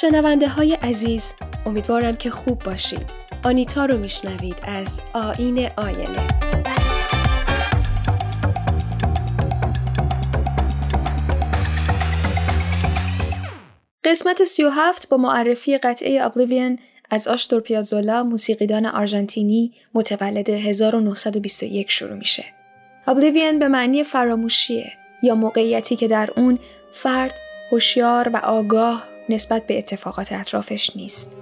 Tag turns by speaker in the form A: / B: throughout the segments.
A: شنونده های عزیز امیدوارم که خوب باشید آنیتا رو میشنوید از آین آینه قسمت 37 با معرفی قطعه ابلیوین از آشتور پیازولا موسیقیدان آرژانتینی متولد 1921 شروع میشه. ابلیوین به معنی فراموشیه یا موقعیتی که در اون فرد هوشیار و آگاه نسبت به اتفاقات اطرافش نیست.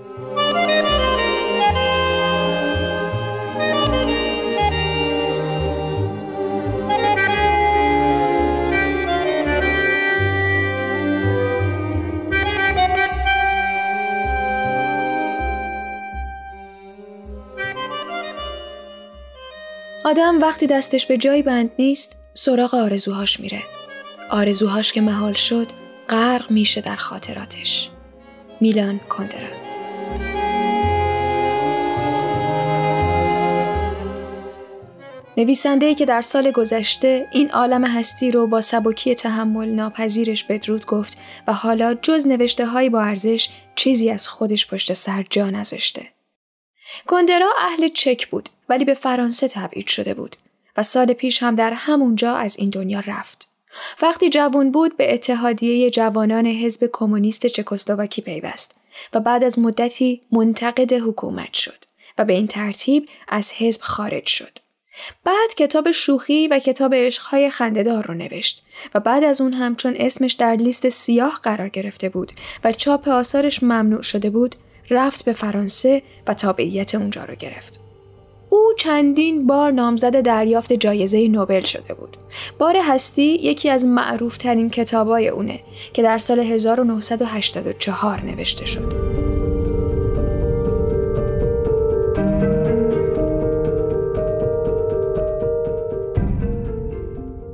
A: آدم وقتی دستش به جایی بند نیست سراغ آرزوهاش میره. آرزوهاش که محال شد غرق میشه در خاطراتش. میلان کندرا نویسنده که در سال گذشته این عالم هستی رو با سبکی تحمل ناپذیرش بدرود گفت و حالا جز نوشته های با ارزش چیزی از خودش پشت سر جا نذاشته. کندرا اهل چک بود ولی به فرانسه تبعید شده بود و سال پیش هم در همونجا از این دنیا رفت. وقتی جوان بود به اتحادیه جوانان حزب کمونیست چکسلواکی پیوست و بعد از مدتی منتقد حکومت شد و به این ترتیب از حزب خارج شد. بعد کتاب شوخی و کتاب عشقهای خندهدار رو نوشت و بعد از اون هم چون اسمش در لیست سیاه قرار گرفته بود و چاپ آثارش ممنوع شده بود رفت به فرانسه و تابعیت اونجا رو گرفت. او چندین بار نامزد دریافت جایزه نوبل شده بود. بار هستی یکی از معروف ترین کتابای اونه که در سال 1984 نوشته شد.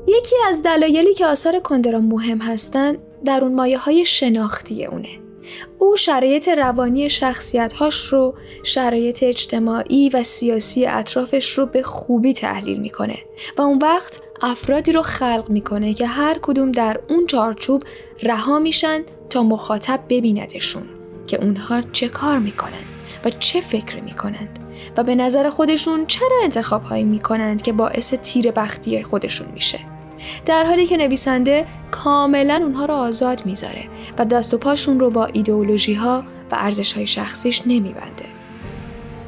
A: یکی از دلایلی که آثار کندرا مهم هستند در اون مایه های شناختی اونه. او شرایط روانی شخصیتهاش رو شرایط اجتماعی و سیاسی اطرافش رو به خوبی تحلیل می‌کنه و اون وقت افرادی رو خلق می‌کنه که هر کدوم در اون چارچوب رها میشن تا مخاطب ببیندشون که اونها چه کار می‌کنن و چه فکر می‌کنند و به نظر خودشون چرا انتخاب هایی می‌کنند که باعث تیر بختی خودشون میشه. در حالی که نویسنده کاملا اونها رو آزاد می‌ذاره و دست و پاشون رو با ایدئولوژی ها و ارزش های شخصیش نمیبنده.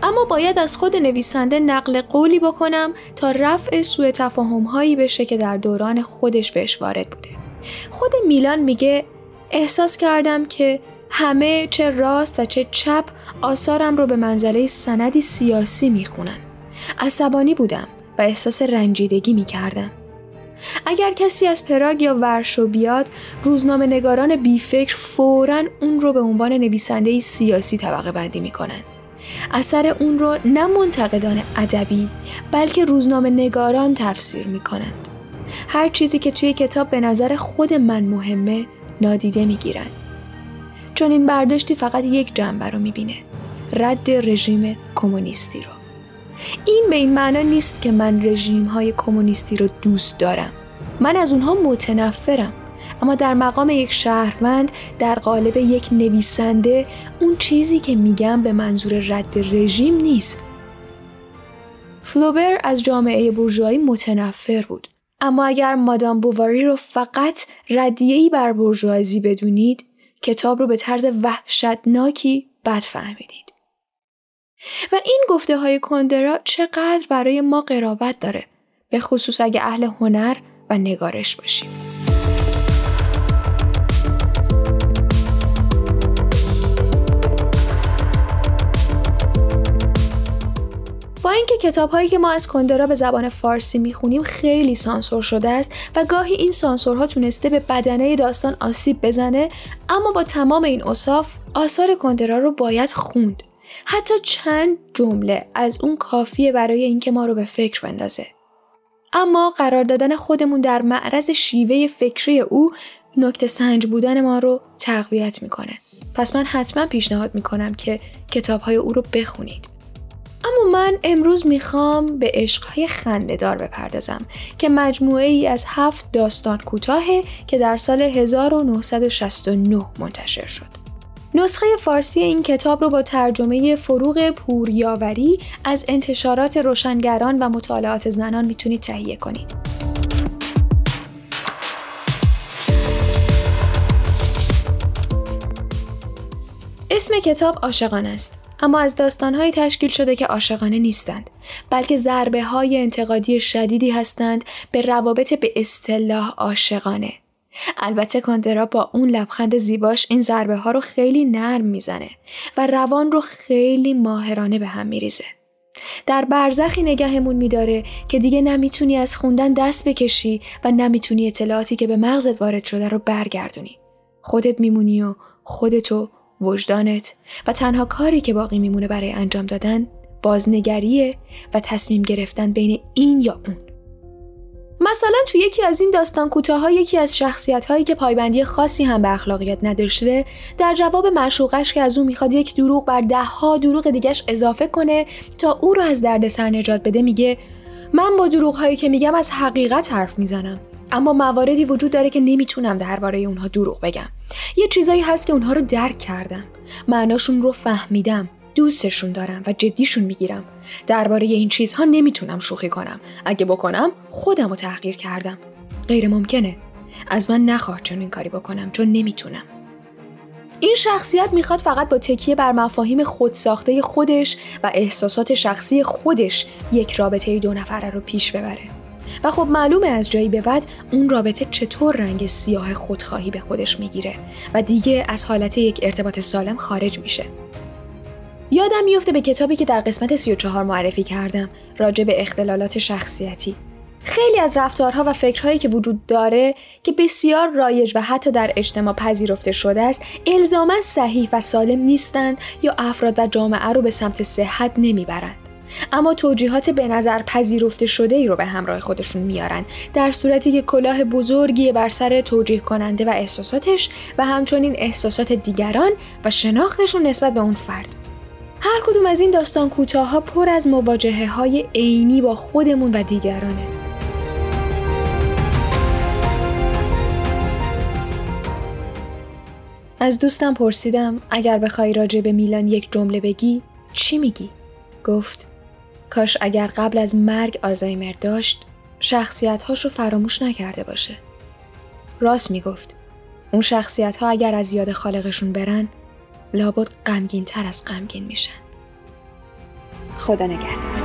A: اما باید از خود نویسنده نقل قولی بکنم تا رفع سوء تفاهم هایی بشه که در دوران خودش بهش وارد بوده. خود میلان میگه احساس کردم که همه چه راست و چه چپ آثارم رو به منزله سندی سیاسی می‌خونن. عصبانی بودم و احساس رنجیدگی می‌کردم. اگر کسی از پراگ یا ورشو بیاد روزنامه نگاران بیفکر فورا اون رو به عنوان نویسنده سیاسی طبقه بندی می‌کنن. اثر اون رو نه منتقدان ادبی بلکه روزنامه نگاران تفسیر می‌کنند. هر چیزی که توی کتاب به نظر خود من مهمه نادیده می‌گیرن. چون این برداشتی فقط یک جنبه رو می‌بینه رد رژیم کمونیستی رو. این به این معنا نیست که من رژیم های کمونیستی رو دوست دارم. من از اونها متنفرم. اما در مقام یک شهروند در قالب یک نویسنده اون چیزی که میگم به منظور رد رژیم نیست. فلوبر از جامعه بورژوایی متنفر بود. اما اگر مادام بوواری رو فقط ردیه‌ای بر بورژوازی بدونید کتاب رو به طرز وحشتناکی بد فهمیدید و این گفته های کندرا چقدر برای ما قرابت داره به خصوص اگه اهل هنر و نگارش باشیم. با اینکه کتاب هایی که ما از کندرا به زبان فارسی می‌خونیم خیلی سانسور شده است و گاهی این سانسورها تونسته به بدنه داستان آسیب بزنه اما با تمام این اصاف آثار کندرا رو باید خوند. حتی چند جمله از اون کافیه برای اینکه ما رو به فکر بندازه. اما قرار دادن خودمون در معرض شیوه فکری او نکته سنج بودن ما رو تقویت می‌کنه. پس من حتما پیشنهاد می‌کنم که کتاب های او رو بخونید. اما من امروز می‌خوام به عشقهای خندهدار بپردازم که مجموعه ای از هفت داستان کوتاهه که در سال 1969 منتشر شد. نسخه فارسی این کتاب رو با ترجمه فروغ پوریاوری از انتشارات روشنگران و مطالعات زنان می‌تونید تهیه کنید. اسم کتاب عاشقانه است اما از داستانهایی تشکیل شده که عاشقانه نیستند بلکه ضربه های انتقادی شدیدی هستند به روابط به اصطلاح عاشقانه البته کاندرا با اون لبخند زیباش این ضربه ها رو خیلی نرم می‌زنه و روان رو خیلی ماهرانه به هم میریزه. در برزخی نگهمون میداره که دیگه نمی‌تونی از خوندن دست بکشی و نمی‌تونی اطلاعاتی که به مغزت وارد شده رو برگردونی. خودت میمونی و خودتو وجدانت و تنها کاری که باقی میمونه برای انجام دادن بازنگریه و تصمیم گرفتن بین این یا اون. مثلا تو یکی از این داستان کوتاه یکی از شخصیت هایی که پایبندی خاصی هم به اخلاقیات نداشته در جواب معشوقش که از او می‌خواد یک دروغ بر ده ها دروغ دیگش اضافه کنه تا او رو از دردسر نجات بده میگه من با دروغ هایی که میگم از حقیقت حرف می‌زنم اما مواردی وجود داره که نمی‌تونم درباره اونها دروغ بگم. یه چیزایی هست که اونها رو درک کردم. معناشون رو فهمیدم. دوستشون دارم و جدیشون می‌گیرم. درباره این چیزها نمی‌تونم شوخی کنم. اگه بکنم خودم رو تحقیر کردم. غیر ممکنه. از من نخواه چنین کاری بکنم چون نمی‌تونم. این شخصیت می‌خواد فقط با تکیه بر مفاهیم خودساخته خودش و احساسات شخصی خودش یک رابطه دو نفره رو پیش ببره. و خب معلومه از جایی به بعد اون رابطه چطور رنگ سیاه خودخواهی به خودش می‌گیره و دیگه از حالت یک ارتباط سالم خارج میشه. یادم میفته به کتابی که در قسمت 34 معرفی کردم راجع به اختلالات شخصیتی. خیلی از رفتارها و فکرهایی که وجود داره که بسیار رایج و حتی در اجتماع پذیرفته شده است الزاما صحیح و سالم نیستند یا افراد و جامعه رو به سمت صحت نمی‌برند. اما توجیهات به نظر پذیرفته شده ای رو به همراه خودشون میارن. در صورتی که کلاه بزرگی بر سر توجیه کننده و احساساتش و همچنین احساسات دیگران و شناختشون نسبت به اون فرد. هر کدوم از این داستان کوتاه ها پر از مواجهه های عینی با خودمون و دیگرانه. از دوستم پرسیدم اگر بخوای راجع به میلان یک جمله بگی چی میگی؟ گفت کاش اگر قبل از مرگ آلزایمر داشت شخصیت هاشو فراموش نکرده باشه. راست می‌گفت. اون شخصیت ها اگر از یاد خالقشون برن لابد غمگین تر از غمگین میشن. خدا نگهدار.